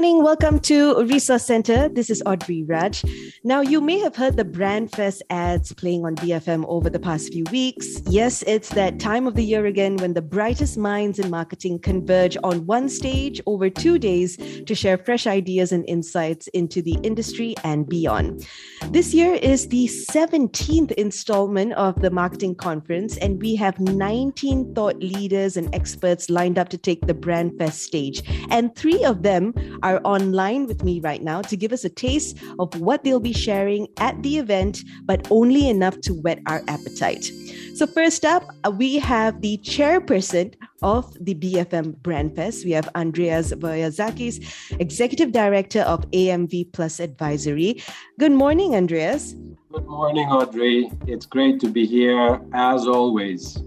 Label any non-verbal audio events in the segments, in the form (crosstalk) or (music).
Morning. Welcome to Resource Center. This is Audrey Raj. Now, you may have heard the Brand Fest ads playing on BFM over the past few weeks. Yes, it's that time of the year again when the brightest minds in marketing converge on one stage over two days to share fresh ideas and insights into the industry and beyond. This year is the 17th installment of the marketing conference, and we have 19 thought leaders and experts lined up to take the Brand Fest stage. And three of them are online with me right now to give us a taste of what they'll be sharing at the event, but only enough to whet our appetite. So, first up, uh, we have the chairperson of the BFM Brand Fest. We have Andreas Voyazakis, Executive Director of AMV Plus Advisory. Good morning, Andreas. Good morning, Audrey. It's great to be here as always.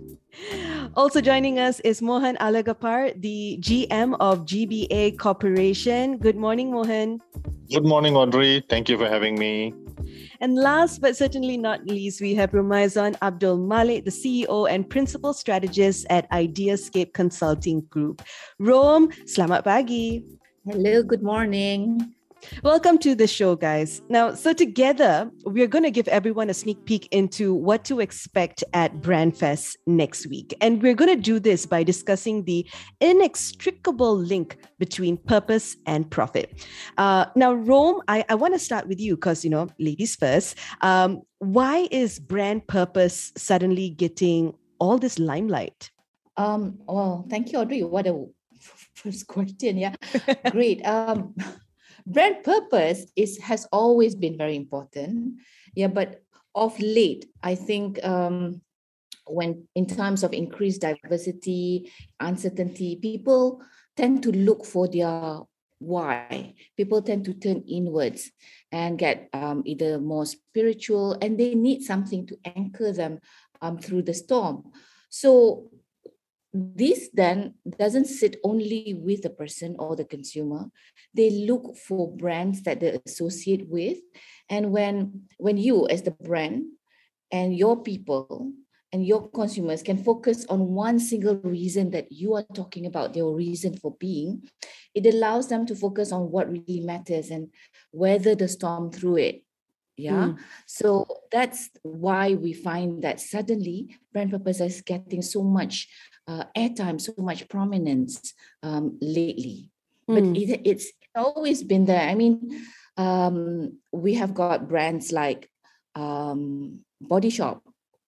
Also joining us is Mohan Alagappa, the GM of GBA Corporation. Good morning, Mohan. Good morning, Audrey. Thank you for having me. And last but certainly not least, we have Rumaizan Abdul Malik, the CEO and Principal Strategist at Ideascape Consulting Group. Rom, selamat pagi. Hello, good morning. Welcome to the show, guys. Now, so together, we're going to give everyone a sneak peek into what to expect at Brandfest next week. And we're going to do this by discussing the inextricable link between purpose and profit. Uh, now, Rome, I, I want to start with you because, you know, ladies first. Um, why is brand purpose suddenly getting all this limelight? Um, well, thank you, Audrey. What a first (laughs) question. Yeah, great. Um, brand purpose is has always been very important. Yeah but of late i think um, when in terms of increased diversity uncertainty people tend to look for their why. People tend to turn inwards and get um, either more spiritual and they need something to anchor them um, through the storm. So this then doesn't sit only with the person or the consumer. They look for brands that they associate with. And when when you as the brand and your people and your consumers can focus on one single reason that you are talking about their reason for being it allows them to focus on what really matters and weather the storm through it. Yeah? Mm. so that's why we find that suddenly brand purpose is getting so much uh, airtime, so much prominence um, lately. Mm. But hmm. it, it's always been there. I mean, um, we have got brands like um, Body Shop.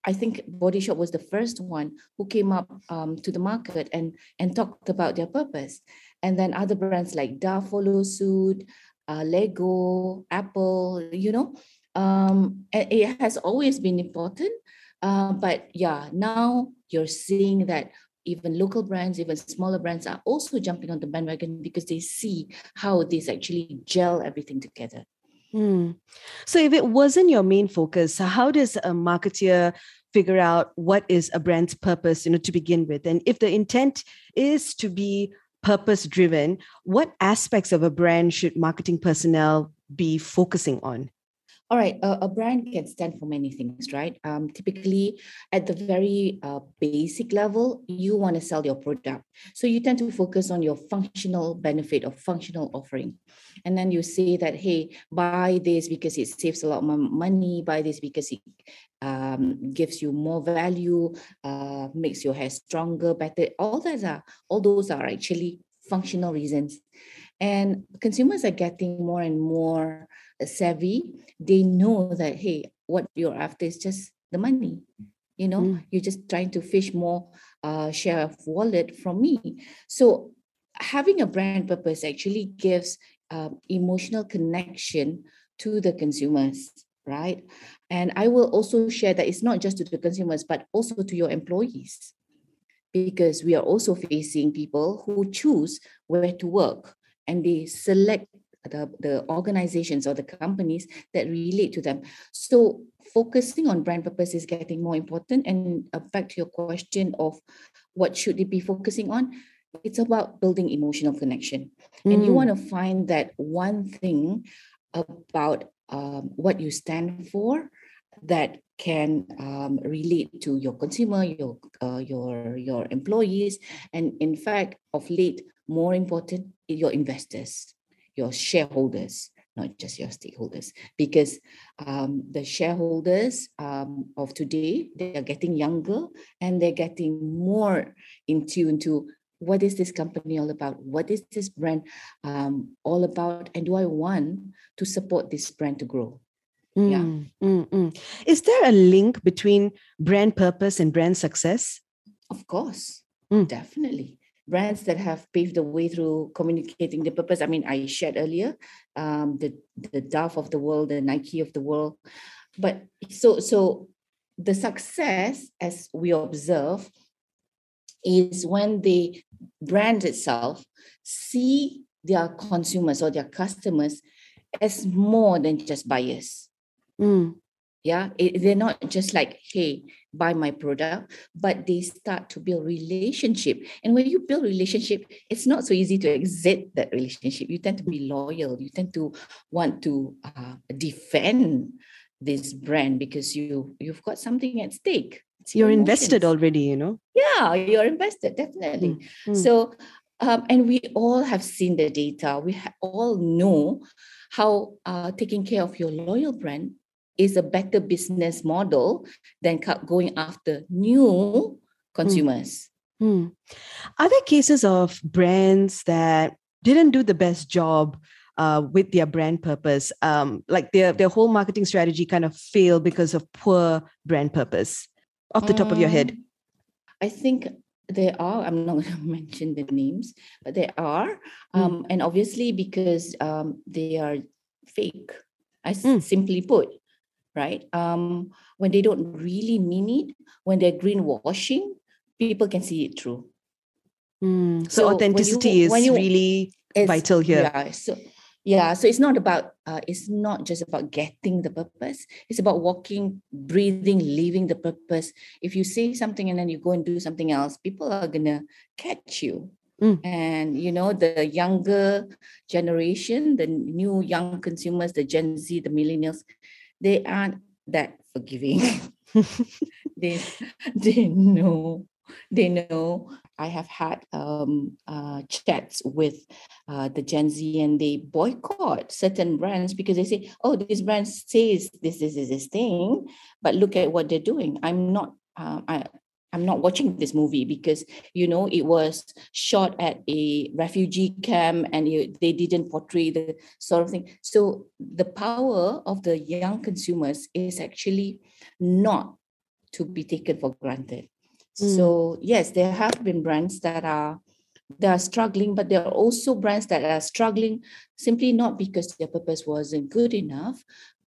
I think Body Shop was the first one who came up um, to the market and and talked about their purpose. And then other brands like Dove follow suit, uh, Lego, Apple. You know, um, it has always been important. Uh, but yeah, now you're seeing that even local brands, even smaller brands are also jumping on the bandwagon because they see how this actually gel everything together. Mm. So, if it wasn't your main focus, how does a marketer figure out what is a brand's purpose, you know, to begin with? And if the intent is to be purpose driven, what aspects of a brand should marketing personnel be focusing on? All right, a, a, brand can stand for many things, right? Um, typically, at the very uh, basic level, you want to sell your product. So you tend to focus on your functional benefit or functional offering. And then you say that, hey, buy this because it saves a lot more money, buy this because it um, gives you more value, uh, makes your hair stronger, better. All those are all those are actually functional reasons. And consumers are getting more and more savvy. They know that, hey, what you're after is just the money. You know, mm. you're just trying to fish more uh, share of wallet from me. So having a brand purpose actually gives uh, emotional connection to the consumers right and i will also share that it's not just to the consumers but also to your employees because we are also facing people who choose where to work and they select the, the organizations or the companies that relate to them. So focusing on brand purpose is getting more important. And uh, back to your question of what should they be focusing on, it's about building emotional connection. Mm. And you hmm. want to find that one thing about um, what you stand for that can um, relate to your consumer, your uh, your your employees, and in fact, of late, more important, your investors, your shareholders, not just your stakeholders, because um, the shareholders um, of today they are getting younger and they're getting more in tune to what is this company all about? What is this brand um, all about? And do i want to support this brand to grow? Mm, yeah. mm, mm. Is there a link between brand purpose and brand success? of course. Mm. definitely brands that have paved the way through communicating the purpose. I mean i shared earlier um, the the dove of the world the nike of the world. But so so the success as we observe is when the brand itself see their consumers or their customers as more than just buyers. Mm, yeah it, they're not just like hey buy my product but they start to build relationship. And when you build relationship it's not so easy to exit that relationship. You tend to be loyal. You tend to want to uh, defend this brand because you you've got something at stake. It's You're invested already, you know? yeah you're invested definitely. Mm. so um, and we all have seen the data. We ha- all know how uh, taking care of your loyal brand is a better business model than going after new consumers Hmm. Are there cases of brands that didn't do the best job uh, with their brand purpose? Um, like their their whole marketing strategy kind of failed because of poor brand purpose. Off the top of your head. Um, I think there are. I'm not (laughs) going to mention the names, but there are, Mm. um, and obviously because um, they are fake. I Mm. simply put, right? Um, when they don't really mean it, when they're greenwashing, people can see it through. Hmm. So, So when you- authenticity is when you- really vital here. Yeah. So yeah. So it's not about. Uh, it's not just about getting the purpose. It's about walking, breathing, living the purpose. If you say something and then you go and do something else, people are gonna catch you. Mm. And you know the younger generation, the new young consumers, the Gen Z, the millennials, they aren't that forgiving. (laughs) (laughs) they they know they know i have had um, uh, chats with uh, the gen z and they boycott certain brands because they say oh this brand says this is this, this thing but look at what they're doing i'm not uh, I, i'm not watching this movie because you know it was shot at a refugee camp and it, they didn't portray the sort of thing so the power of the young consumers is actually not to be taken for granted. Mm. So yes, there have been brands that are that are struggling, but there are also brands that are struggling simply not because their purpose wasn't good enough,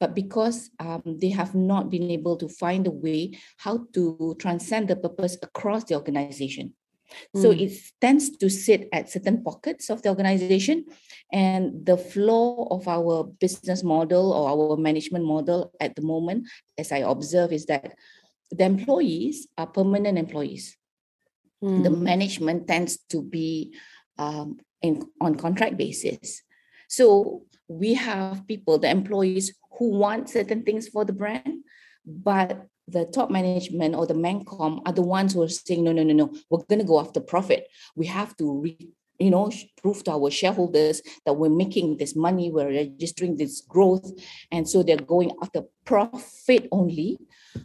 but because um, they have not been able to find a way how to transcend the purpose across the organization. So Mm. it tends to sit at certain pockets of the organization, and the flaw of our business model or our management model at the moment, as I observe, is that the employees are permanent employees. The Hmm. management tends to be um, in, on contract basis. So we have people, the employees who want certain things for the brand, but the top management or the mancom are the ones who are saying no no no no we're going to go after profit. We have to re, you know prove to our shareholders that we're making this money we're registering this growth and so they're going after profit only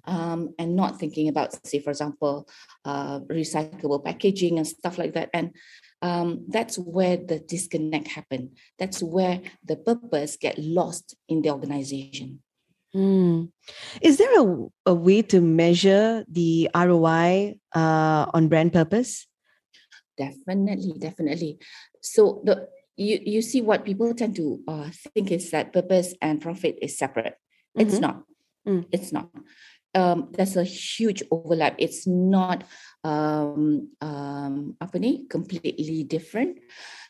um, and not thinking about say for example uh, recyclable packaging and stuff like that. And um, that's where the disconnect happen that's where the purpose get lost in the organization Hmm. Is there a, a way to measure the ROI uh, on brand purpose? definitely definitely so the you you see what people tend to uh, think is that purpose and profit is separate it's Mhm. not Mm. it's not um, there's a huge overlap it's not um, um, apa ni, completely different.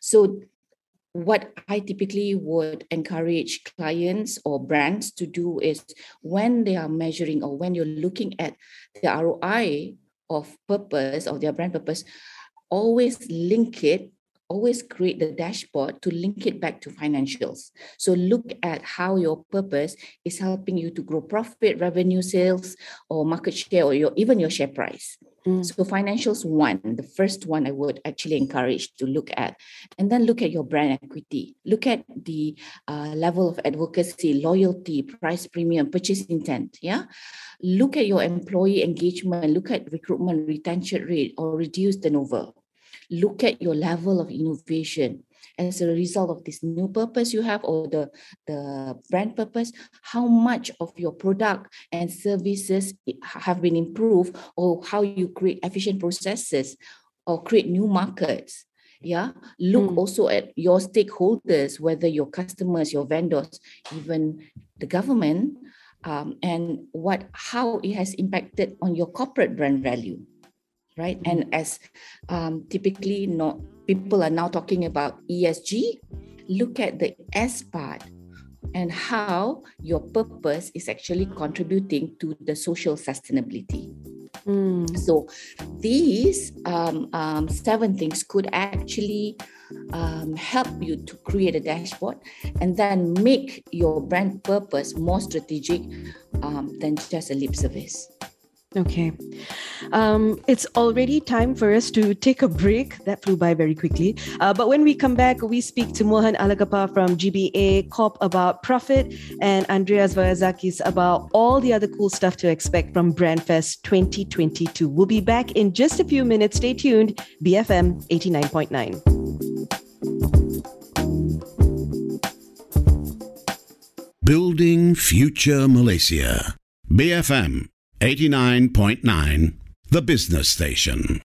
So what I typically would encourage clients or brands to do is when they are measuring or when you're looking at the ROI of purpose of their brand purpose, always link it always create the dashboard to link it back to financials. So look at how your purpose is helping you to grow profit, revenue, sales, or market share, or your even your share price. Mm. So financials one, the first one I would actually encourage to look at, and then look at your brand equity. Look at the uh, level of advocacy, loyalty, price premium, purchase intent. Yeah, look at your employee engagement. Look at recruitment retention rate or reduce turnover. Look at your level of innovation as a result of this new purpose you have or the, the brand purpose, how much of your product and services have been improved or how you create efficient processes or create new markets. Yeah, look mm. also at your stakeholders, whether your customers, your vendors, even the government, um, and what how it has impacted on your corporate brand value right? And as um, typically not people are now talking about ESG, look at the S part and how your purpose is actually contributing to the social sustainability. Mm. So these um, um, seven things could actually um, help you to create a dashboard and then make your brand purpose more strategic um, than just a lip service. Okay. Um, it's already time for us to take a break. That flew by very quickly. Uh, but when we come back, we speak to Mohan Alagappa from GBA Corp about profit and Andreas Voyazakis about all the other cool stuff to expect from Brandfest 2022. We'll be back in just a few minutes. Stay tuned. BFM 89.9. Building Future Malaysia. BFM 89.9, the business station.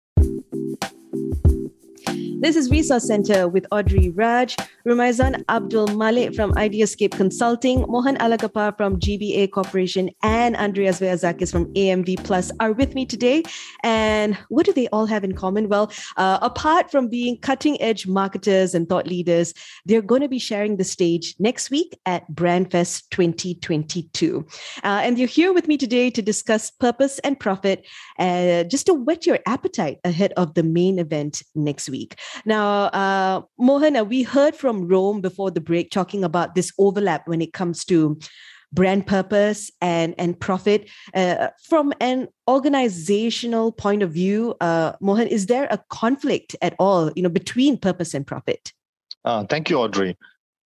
This is Resource Center with Audrey Raj, Rumaizan Abdul Malik from Ideascape Consulting, Mohan Alagappa from GBA Corporation, and Andreas Veazakis from AMV Plus are with me today. And what do they all have in common? Well, uh, apart from being cutting edge marketers and thought leaders, they're going to be sharing the stage next week at Brandfest 2022. Uh, and you're here with me today to discuss purpose and profit, uh, just to whet your appetite ahead of the main event next week. Now, uh, Mohan, we heard from Rome before the break talking about this overlap when it comes to brand purpose and and profit. Uh, from an organizational point of view uh, mohan is there a conflict at all you know between purpose and profit? Uh, thank you audrey.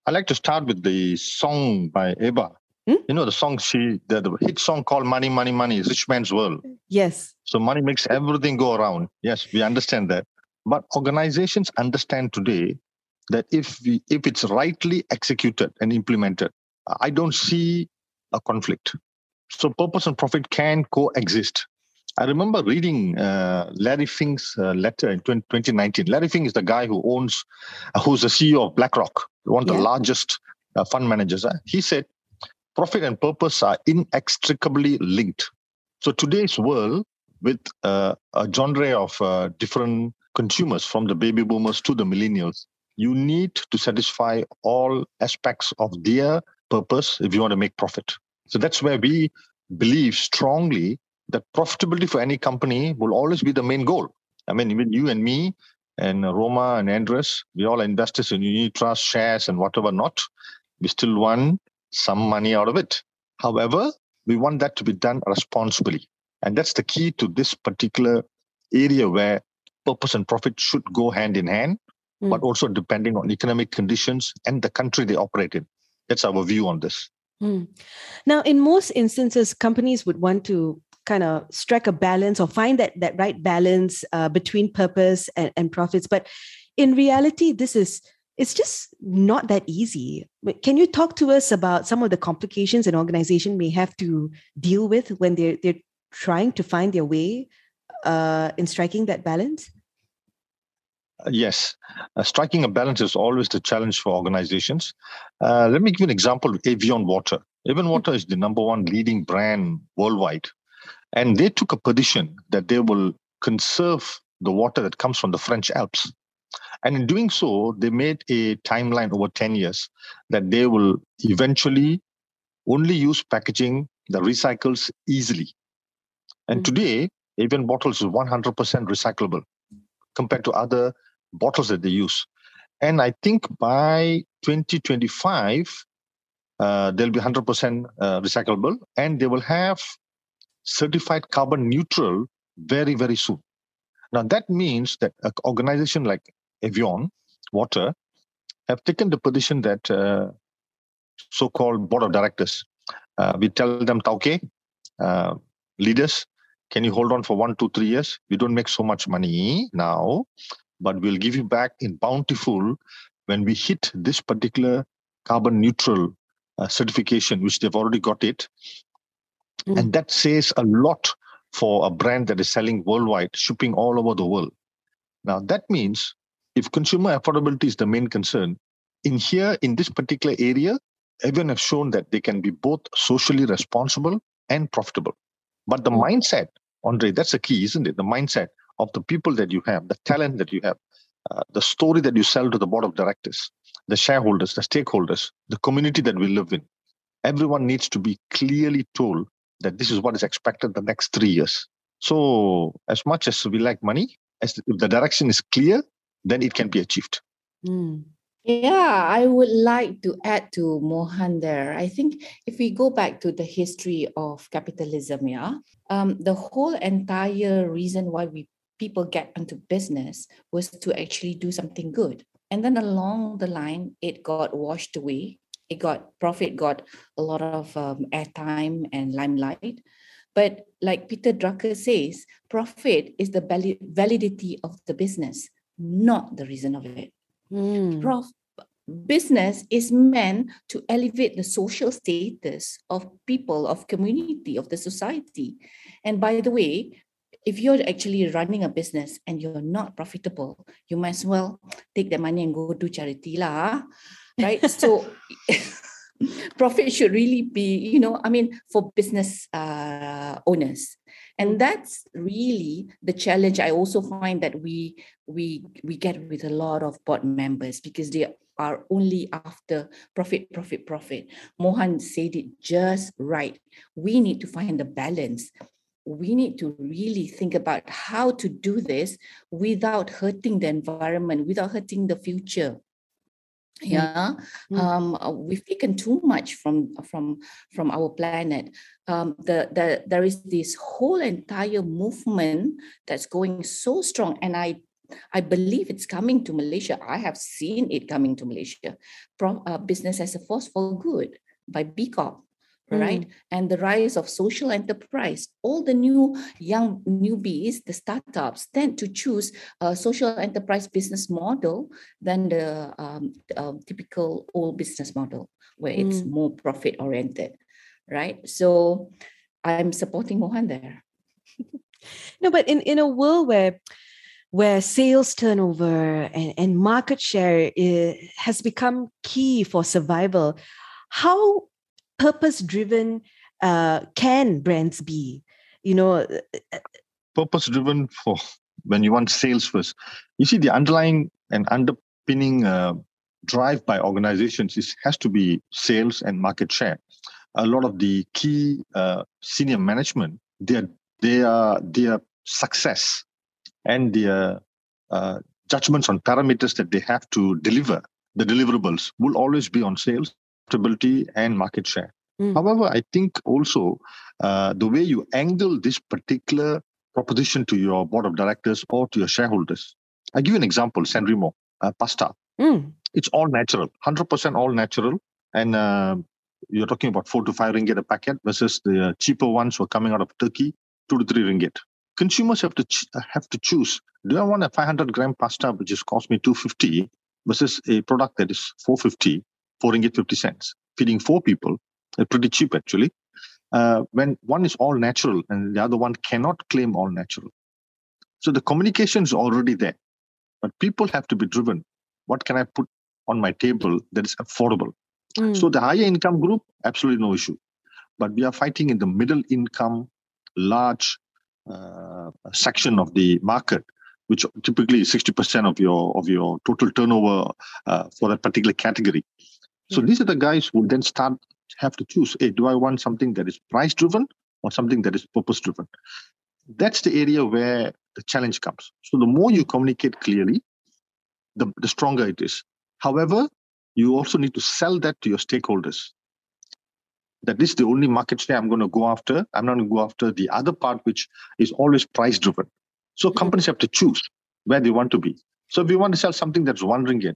I'd like to start with the song by ABBA. Hmm? you know the song she the, the hit song called money money money rich man's world. Yes. So money makes everything go around. Yes we understand that but organizations understand today that if we, if it's rightly executed and implemented, I don't see a conflict. So purpose and profit can coexist. I remember reading uh, Larry Fink's uh, letter in 20, 2019. Larry Fink is the guy who owns, uh, who's the CEO of BlackRock, one of yeah. the largest uh, fund managers. He said, profit and purpose are inextricably linked. So today's world, with uh, a genre of uh, different consumers from the baby boomers to the millennials, you need to satisfy all aspects of their purpose if you want to make profit. So that's where we believe strongly that profitability for any company will always be the main goal. I mean, even you and me and Roma and Andres, we all investors in unit trust shares and whatever not. We still want some money out of it. However, we want that to be done responsibly. And that's the key to this particular area where purpose and profit should go hand in hand, mm. but also depending on economic conditions and the country they operate in. That's our view on this. Mm. Now, in most instances, companies would want to kind of strike a balance or find that that right balance uh, between purpose and, and profits. But in reality, this is it's just not that easy. Can you talk to us about some of the complications an organization may have to deal with when they're they're trying to find their way uh, in striking that balance? Yes, uh, striking a balance is always the challenge for organizations. Uh, let me give you an example of Evian Water. Evian hmm. Water is the number one leading brand worldwide. And they took a position that they will conserve the water that comes from the French Alps. And in doing so, they made a timeline over 10 years that they will eventually only use packaging that recycles easily. And mm-hmm. today, Evian bottles is 100% recyclable compared to other bottles that they use. And I think by 2025, uh, they'll be 100% uh, recyclable and they will have certified carbon neutral very, very soon. Now, that means that an organization like Evian Water have taken the position that uh, so-called board of directors, uh, we tell them, okay, uh, leaders, can you hold on for one, two, three years? We don't make so much money now, but we'll give you back in bountiful when we hit this particular carbon neutral uh, certification, which they've already got it. Mm. And that says a lot for a brand that is selling worldwide, shipping all over the world. Now, that means if consumer affordability is the main concern, in here, in this particular area, Evian have shown that they can be both socially responsible and profitable. But the mm. mindset, Andre, that's the key, isn't it? The mindset of the people that you have, the talent that you have, uh, the story that you sell to the board of directors, the shareholders, the stakeholders, the community that we live in. Everyone needs to be clearly told that this is what is expected the next three years. So, as much as we like money, as if the direction is clear, then it can be achieved. Mm. Yeah, I would like to add to Mohan there. I think if we go back to the history of capitalism, yeah, um, the whole entire reason why we people get into business was to actually do something good. And then along the line, it got washed away. It got profit got a lot of um, airtime and limelight. But like Peter Drucker says, profit is the validity of the business, not the reason of it. Mm. Prof- business is meant to elevate the social status of people, of community, of the society. And by the way, if you're actually running a business and you're not profitable, you might as well take the money and go do charity lah, right? so (laughs) (laughs) profit should really be, you know, I mean, for business uh, owners. And that's really the challenge I also find that we we we get with a lot of board members because they are only after profit, profit, profit. Mohan said it just right. We need to find the balance we need to really think about how to do this without hurting the environment, without hurting the future. Mm. Yeah, mm. um, we've taken too much from from from our planet. Um, the the there is this whole entire movement that's going so strong, and I I believe it's coming to Malaysia. I have seen it coming to Malaysia. Pro, uh, business as a force for good by B Corp right mm. and the rise of social enterprise all the new young newbies the startups tend to choose a social enterprise business model than the um, uh, typical old business model where mm. it's more profit oriented right so i'm supporting mohan there (laughs) no but in in a world where where sales turnover and, and market share is, has become key for survival how purpose driven uh, can brands be? You know, uh, uh, purpose driven for when you want sales first. You see, the underlying and underpinning uh, drive by organizations is has to be sales and market share. A lot of the key uh, senior management, their their their success and their uh, judgments on parameters that they have to deliver, the deliverables, will always be on sales profitability and market share. Mm. However, I think also uh, the way you angle this particular proposition to your board of directors or to your shareholders. I give you an example: Sanremo uh, pasta. Mm. It's all natural, hundred percent all natural, and uh, you're talking about four to five ringgit a packet versus the cheaper ones who are coming out of Turkey, two to three ringgit. Consumers have to ch- have to choose: Do I want a 500 gram pasta which is cost me 250 versus a product that is 450, four ringgit 50 cents, feeding four people pretty cheap actually. Uh, when one is all natural and the other one cannot claim all natural. So the communication is already there, but people have to be driven. What can I put on my table that is affordable? Mm. So the higher income group, absolutely no issue. But we are fighting in the middle income, large uh, section of the market, which typically is 60% of your of your total turnover uh, for that particular category. So these are the guys who then start have to choose hey do i want something that is price driven or something that is purpose driven that's the area where the challenge comes so the more you communicate clearly the, the stronger it is However, you also need to sell that to your stakeholders. That this is the only market share I'm going to go after. I'm not going to go after the other part, which is always price driven. So mm-hmm. companies have to choose where they want to be. So if you want to sell something that's one ringgit,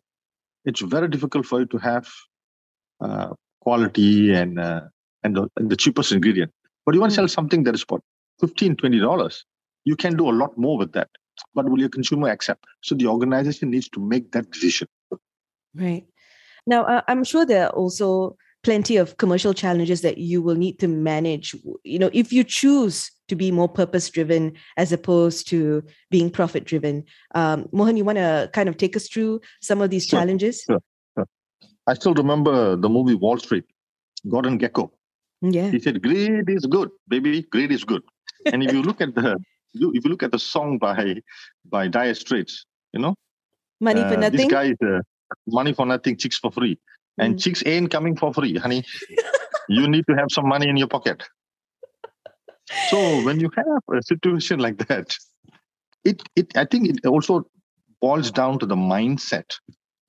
it's very difficult for you to have quality and uh, and, the, and the cheapest ingredient. But you want to sell something that is about 15 $20, you can do a lot more with that. But will your consumer accept? So the organization needs to make that decision. Right. Now, uh, I'm sure there are also plenty of commercial challenges that you will need to manage. You know, if you choose to be more purpose driven as opposed to being profit driven. Um, Mohan, you want to kind of take us through some of these Sure, challenges? sure. I still remember the movie Wall Street, Gordon Gekko. Yeah. He said, "Greed is good, baby. Greed is good." And if you look at the, if you look at the song by by Dire Straits, you know, Money for uh, nothing. This guy is uh, money for nothing, chicks for free, and Mm. chicks ain't coming for free, honey. (laughs) you need to have some money in your pocket. So when you have a situation like that, it it I think it also boils down to the mindset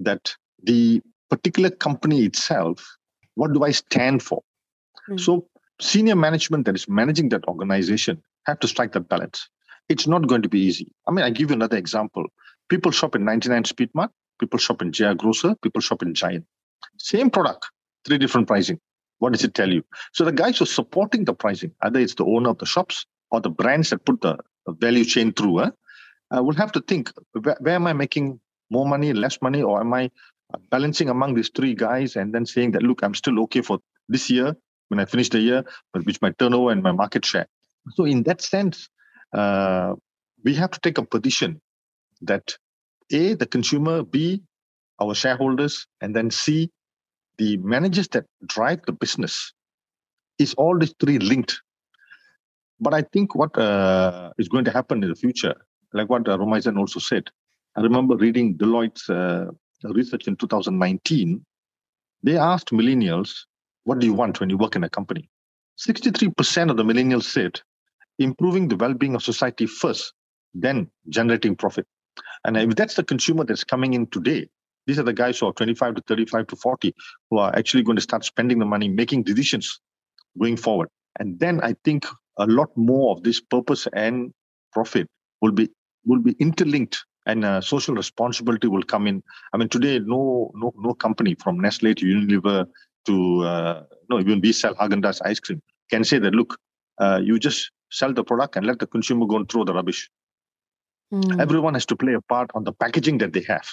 that the particular company itself, what do I stand for? Mm. So senior management that is managing that organization have to strike that balance. It's not going to be easy. I mean, I give you another example. People shop in 99 Speedmart, people shop in Jaya Grocer, people shop in Giant. Same product, three different pricing. What does it tell you? So the guys who are supporting the pricing, either it's the owner of the shops or the brands that put the value chain through, eh, uh, will have to think where, where am I making more money, less money, or am I balancing among these three guys and then saying that, look, I'm still okay for this year when I finish the year, which my turnover and my market share. So in that sense, uh, we have to take a position that A, the consumer, B, our shareholders, and then C, the managers that drive the business. Is all these three linked? But I think what uh, is going to happen in the future, like what uh, also said, I remember reading Deloitte's uh, research in 2019. They asked millennials, what do you want when you work in a company? 63% of the millennials said improving the well-being of society first, then generating profit. And if that's the consumer that's coming in today, these are the guys who are 25 to 35 to 40 who are actually going to start spending the money, making decisions going forward. And then I think a lot more of this purpose and profit will be will be interlinked and uh, social responsibility will come in. I mean, today, no no no company from Nestle to Unilever to uh, no even we sell Haagen-Dazs ice cream can say that look, uh, you just sell the product and let the consumer go and throw the rubbish. Mm. Everyone has to play a part on the packaging that they have,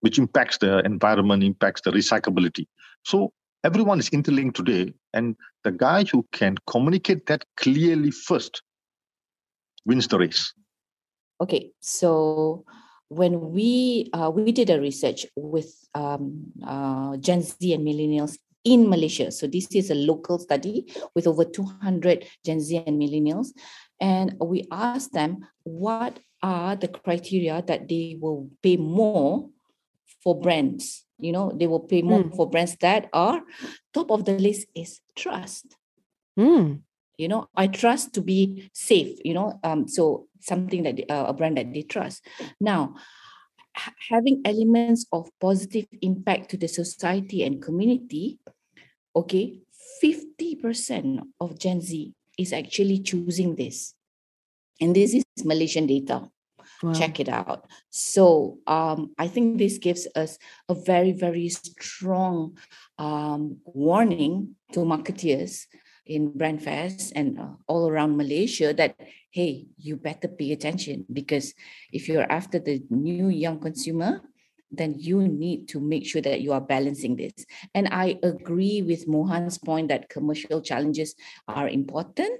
which impacts the environment, impacts the recyclability. So everyone is interlinked today, and the guy who can communicate that clearly first wins the race. Okay, so when we uh, we did a research with um, uh, Gen Z and millennials in Malaysia. So this is a local study with over 200 Gen Z and millennials, and we asked them what are the criteria that they will pay more for brands. You know, they will pay more Mm. for brands that are top of the list is trust Mm. You know i trust to be safe you know um so something that uh, a brand that they trust. Now having elements of positive impact to the society and community okay 50% of gen z is actually choosing this. And this is malaysian data. Wow. check it out. So um, i think this gives us a very very strong um, warning to marketeers in Brandfest and uh, all around malaysia that hey you better pay attention because if you're after the new young consumer then you need to make sure that you are balancing this and i agree with mohan's point that commercial challenges are important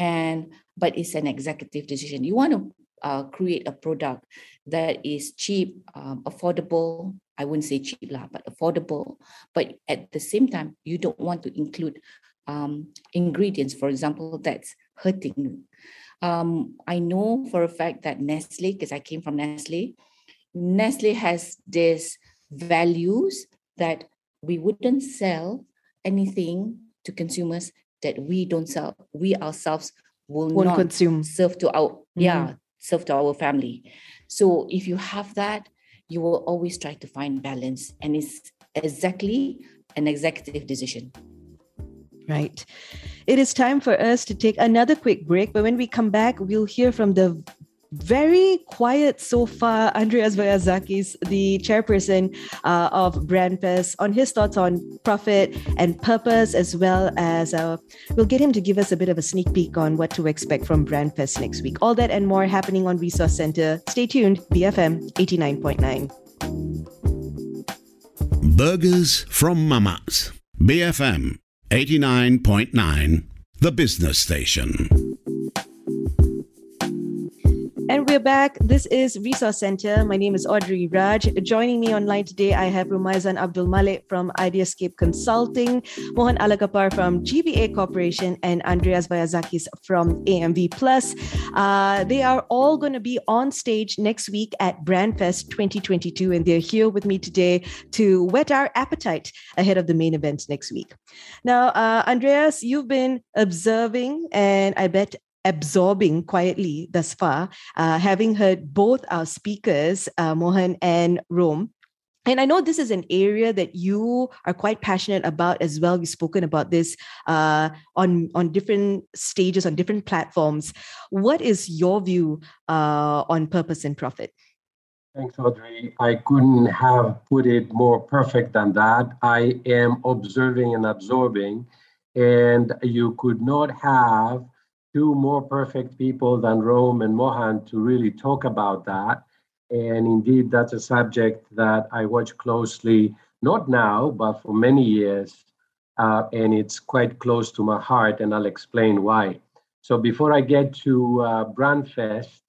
and but it's an executive decision you want to uh, create a product that is cheap, um, affordable. I wouldn't say cheap lah, but affordable. But at the same time, you don't want to include um, ingredients, for example, that's hurting. Um, I know for a fact that Nestle, because I came from Nestle, Nestle has this values that we wouldn't sell anything to consumers that we don't sell. We ourselves will Won't not consume. serve to our yeah serve to our family so if you have that you will always try to find balance. And it's exactly an executive decision. Right. It is time for us to take another quick break, but when we come back, we'll hear from the very quiet so far, Andreas Voiazakis, the chairperson uh, of BrandFest, on his thoughts on profit and purpose, as well as uh, we'll get him to give us a bit of a sneak peek on what to expect from BrandFest next week. All that and more happening on Resource Center. Stay tuned, BFM 89.9. Burgers from Mama's. BFM 89.9, the business station. We're back. This is Resource Center. My name is Audrey Raj. Joining me online today, I have Rumaizan Abdul Malik from Ideascape Consulting, Mohan Alagappa from GBA Corporation, and Andreas Voiazakis from AMV Plus. Uh, they are all going to be on stage next week at Brandfest 2022, and they're here with me today to whet our appetite ahead of the main event next week. Now, uh, Andreas, you've been observing, and I bet absorbing quietly thus far, uh, having heard both our speakers, uh, Mohan and Rome. And I know this is an area that you are quite passionate about as well. We've spoken about this uh, on on different stages, on different platforms. What is your view uh, on purpose and profit? Thanks, Audrey. I couldn't have put it more perfect than that. I am observing and absorbing, and you could not have two more perfect people than Rome and Mohan to really talk about that. And indeed, that's a subject that I watch closely, not now, but for many years. Uh, and it's quite close to my heart, and I'll explain why. So, before I get to uh, Brandfest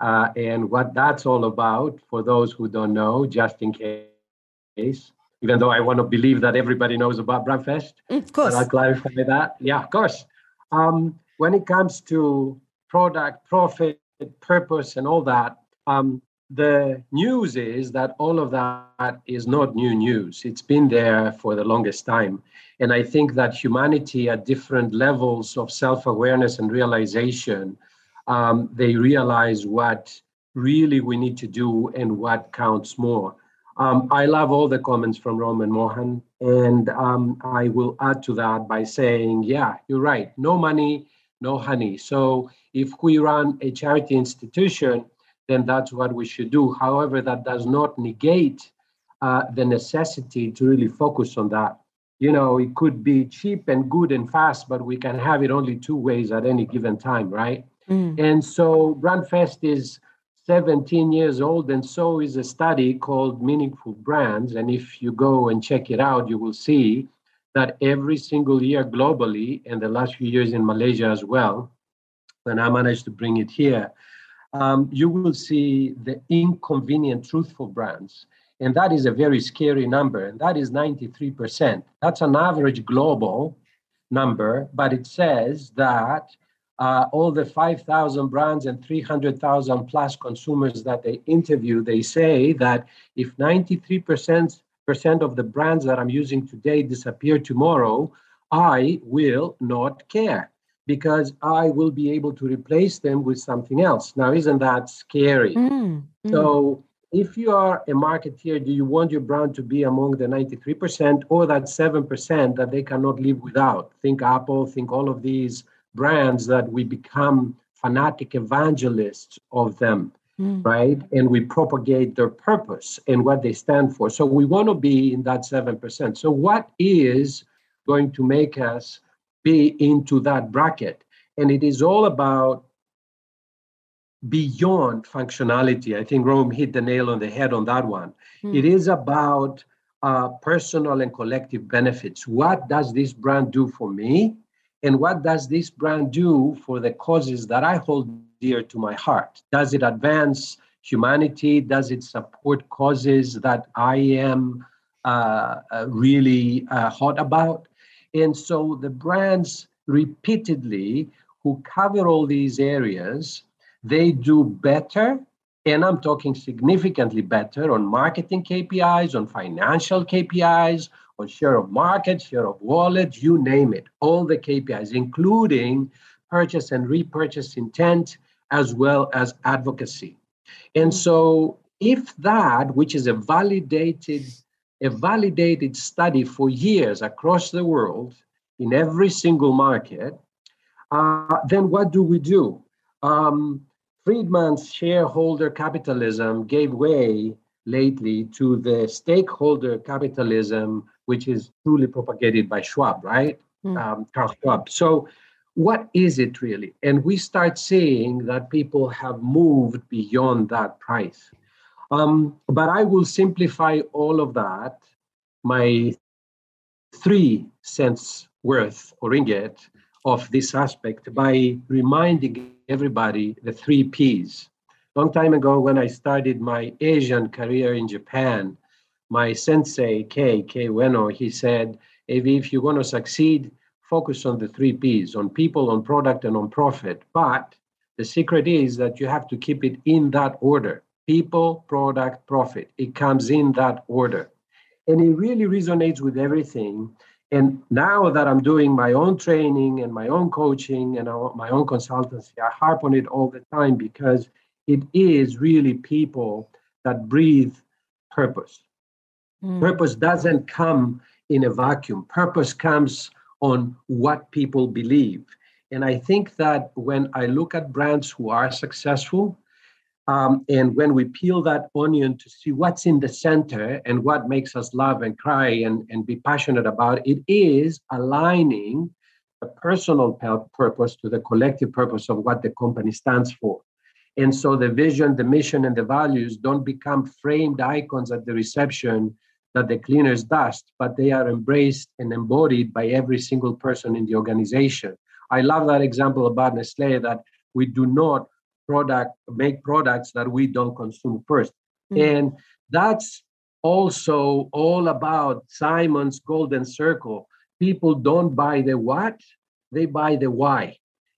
uh, and what that's all about, for those who don't know, just in case, even though I want to believe that everybody knows about Brandfest, of course, I'll clarify that. Yeah, of course. Um, when it comes to product, profit, purpose, and all that, um, the news is that all of that is not new news. It's been there for the longest time. And I think that humanity at different levels of self awareness and realization, um, they realize what really we need to do and what counts more. Um, I love all the comments from Roman Mohan. And um, I will add to that by saying, yeah, you're right. No money, no honey. So if we run a charity institution, then that's what we should do. However, that does not negate uh, the necessity to really focus on that. You know, it could be cheap and good and fast, but we can have it only two ways at any given time, right? Mm. And so Brandfest is 17 years old, and so is a study called Meaningful Brands. And if you go and check it out, you will see that every single year globally, and the last few years in Malaysia as well, when I managed to bring it here, um, you will see the inconvenient truthful brands. And that is a very scary number, and that is 93%. That's an average global number, but it says that uh, all the 5,000 brands and 300,000 plus consumers that they interview, they say that if 93% of the brands that I'm using today disappear tomorrow, I will not care because I will be able to replace them with something else. Now, isn't that scary? Mm, mm. So, if you are a marketeer, do you want your brand to be among the 93% or that 7% that they cannot live without? Think Apple, think all of these brands that we become fanatic evangelists of them mm. right? And we propagate their purpose and what they stand for. So we want to be in that 7%. So, what is going to make us be into that bracket? And it is all about beyond functionality. I think Rome hit the nail on the head on that one. Mm. It is about uh, personal and collective benefits. What does this brand do for me? And what does this brand do for the causes that I hold dear to my heart? Does it advance humanity? Does it support causes that I am uh, uh, really uh, hot about? And so the brands repeatedly who cover all these areas, they do better. And I'm talking significantly better on marketing KPIs, on financial KPIs, on share of market, share of wallet, you name it, all the KPIs, including purchase and repurchase intent, as well as advocacy. And so if that, which is a validated, a validated study for years across the world in every single market, uh, then what do we do? Um, Friedman's shareholder capitalism gave way lately to the stakeholder capitalism, which is truly propagated by Schwab, right? Mm. Um, Carl Schwab. So, what is it really? And we start seeing that people have moved beyond that price. Um, but I will simplify all of that, my three cents worth or ringgit of this aspect by reminding everybody the three P's long time ago when I started my Asian career in Japan, my sensei, K. Kei Ueno, he said, if you want to succeed, focus on the three P's, on people, on product, and on profit. But the secret is that you have to keep it in that order. People, product, profit. It comes in that order. And it really resonates with everything. And now that I'm doing my own training and my own coaching and my own consultancy, I harp on it all the time because it is really people that breathe purpose. Mm. Purpose doesn't come in a vacuum, purpose comes on what people believe. And I think that when I look at brands who are successful, um, and when we peel that onion to see what's in the center and what makes us love and cry and, and be passionate about, it is aligning the personal purpose to the collective purpose of what the company stands for. And so the vision, the mission, and the values don't become framed icons at the reception that the cleaners dust, but they are embraced and embodied by every single person in the organization. I love that example about Nestle that we do not product make products that we don't consume 1st mm-hmm. And that's also all about Simon's golden circle. People don't buy the what, they buy the why.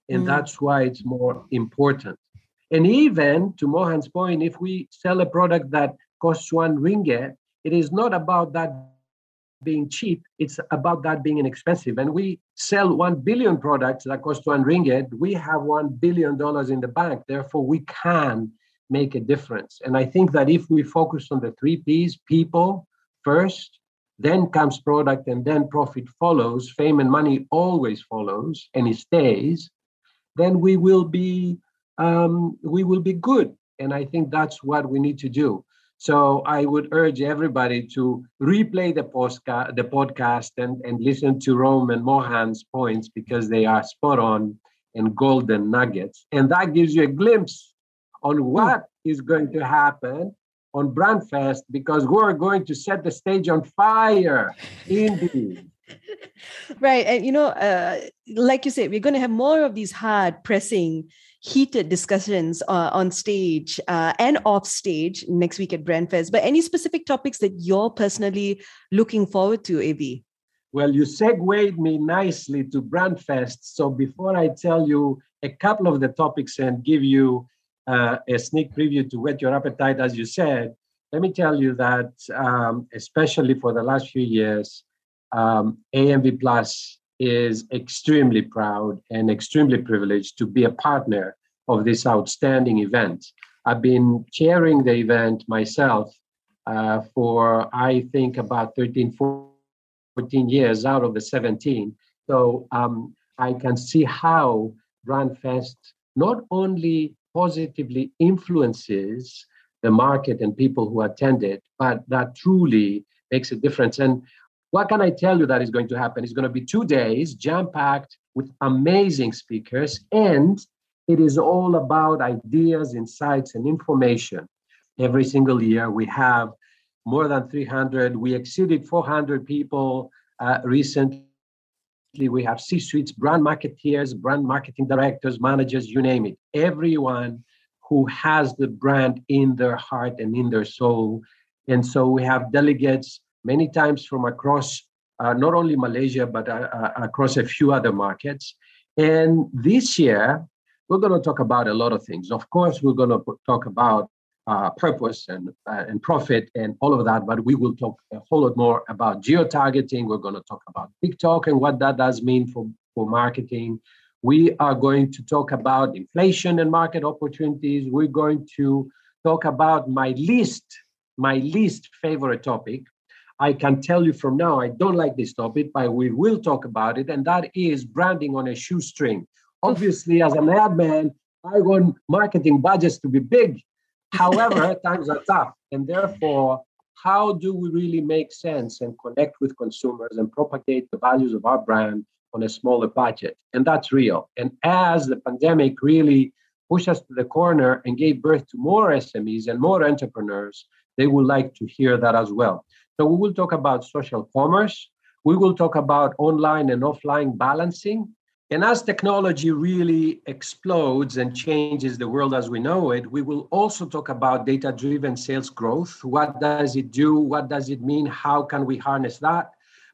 And mm-hmm. that's why it's more important. And even to Mohan's point, if we sell a product that costs one ringgit, it is not about that being cheap, it's about that being inexpensive. And we sell 1 billion products that cost one ringgit, we have $1 billion in the bank. Therefore, we can make a difference. And I think that if we focus on the three P's people first, then comes product, and then profit follows, fame and money always follows, and it stays, then we will be um, we will be good. And I think that's what we need to do. So I would urge everybody to replay the postcard, the podcast, and, and listen to Rome and Mohan's points because they are spot on and golden nuggets. And that gives you a glimpse on what is going to happen on Brandfest because we're going to set the stage on fire. Indeed. (laughs) right. And, you know, uh, like you said, we're going to have more of these hard pressing heated discussions uh, on stage uh, and off stage next week at Brandfest. But any specific topics that you're personally looking forward to, AV? Well, you segued me nicely to Brandfest. So before I tell you a couple of the topics and give you uh, a sneak preview to whet your appetite, as you said, let me tell you that, um, especially for the last few years, um, AMV Plus is extremely proud and extremely privileged to be a partner of this outstanding event. I've been chairing the event myself uh, for, I think, about 13, 14 years out of the 17. So um, I can see how Brandfest not only positively influences the market and people who attend it, but that truly makes a difference. And what can I tell you that is going to happen? It's going to be two days, jam packed with amazing speakers, and it is all about ideas, insights, and information. Every single year, we have more than 300. We exceeded 400 people uh, recently. We have C suites, brand marketeers, brand marketing directors, managers, you name it. Everyone who has the brand in their heart and in their soul. And so we have delegates many times from across uh, not only Malaysia, but uh, uh, across a few other markets. And this year, we're going to talk about a lot of things. Of course, we're going to talk about uh, purpose and, uh, and profit and all of that, but we will talk a whole lot more about geo-targeting. We're going to talk about TikTok and what that does mean for, for marketing. We are going to talk about inflation and market opportunities. We're going to talk about my least, my least favorite topic. I can tell you from now, I don't like this topic, but we will talk about it, and that is branding on a shoestring. Obviously, as an ad man, I want marketing budgets to be big. (laughs) However, times are tough, and therefore, how do we really make sense and connect with consumers and propagate the values of our brand on a smaller budget? And that's real. And as the pandemic really pushed us to the corner and gave birth to more SMEs and more entrepreneurs, they would like to hear that as well. So we will talk about social commerce. We will talk about online and offline balancing. And as technology really explodes and changes the world as we know it, we will also talk about data driven sales growth. What does it do? What does it mean? How can we harness that?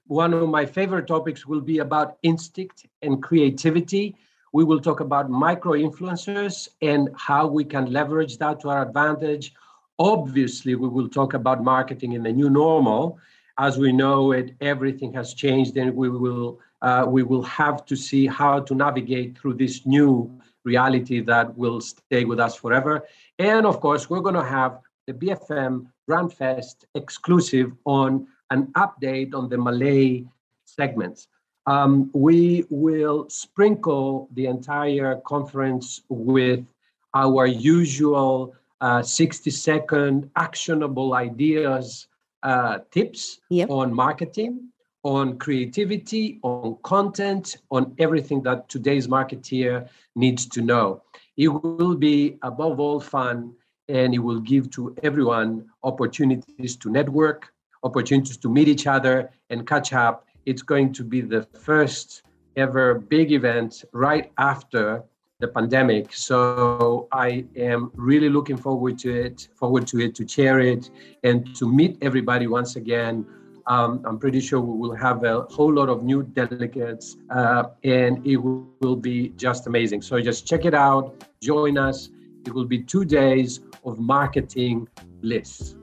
One of my favorite topics will be about instinct and creativity. We will talk about micro influencers and how we can leverage that to our advantage. Obviously, we will talk about marketing in the new normal. As we know it, everything has changed, and we will uh, we will have to see how to navigate through this new reality that will stay with us forever. And of course, we're going to have the BFM Brandfest exclusive on an update on the Malay segments. Um, we will sprinkle the entire conference with our usual uh, 60 second actionable ideas uh, tips yep. on marketing, on creativity, on content, on everything that today's marketeer needs to know. It will be above all fun and it will give to everyone opportunities to network, opportunities to meet each other and catch up. It's going to be the first ever big event right after the pandemic. So I am really looking forward to it, forward to it, to chair it, and to meet everybody once again. Um, I'm pretty sure we will have a whole lot of new delegates, uh, and it will, will be just amazing. So just check it out, join us. It will be two days of marketing bliss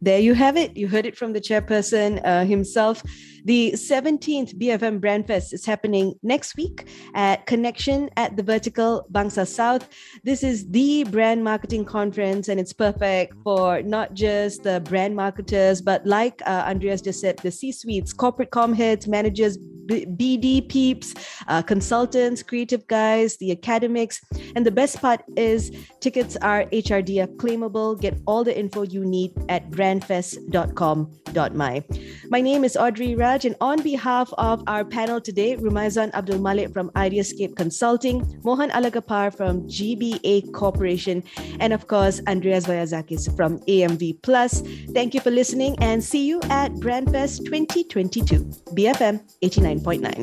there you have it. You heard it from the chairperson uh, himself. The 17th BFM Brandfest is happening next week at Connexion at the Vertical Bangsar South. This is the brand marketing conference, and it's perfect for not just the brand marketers, but like uh, Andreas just said, the C suites, corporate com heads, managers, BD peeps, uh, consultants, creative guys, the academics. And the best part is tickets are HRDF claimable. Get all the info you need at brandfest.com.my. My name is Audrey Raj, and on behalf of our panel today, Rumaizan Abdul Malik from Ideascape Consulting, Mohan Alagappa from GBA Corporation, and of course, Andreas Vayazakis from AMV Plus. Thank you for listening and see you at Brandfest 2022, BFM 89.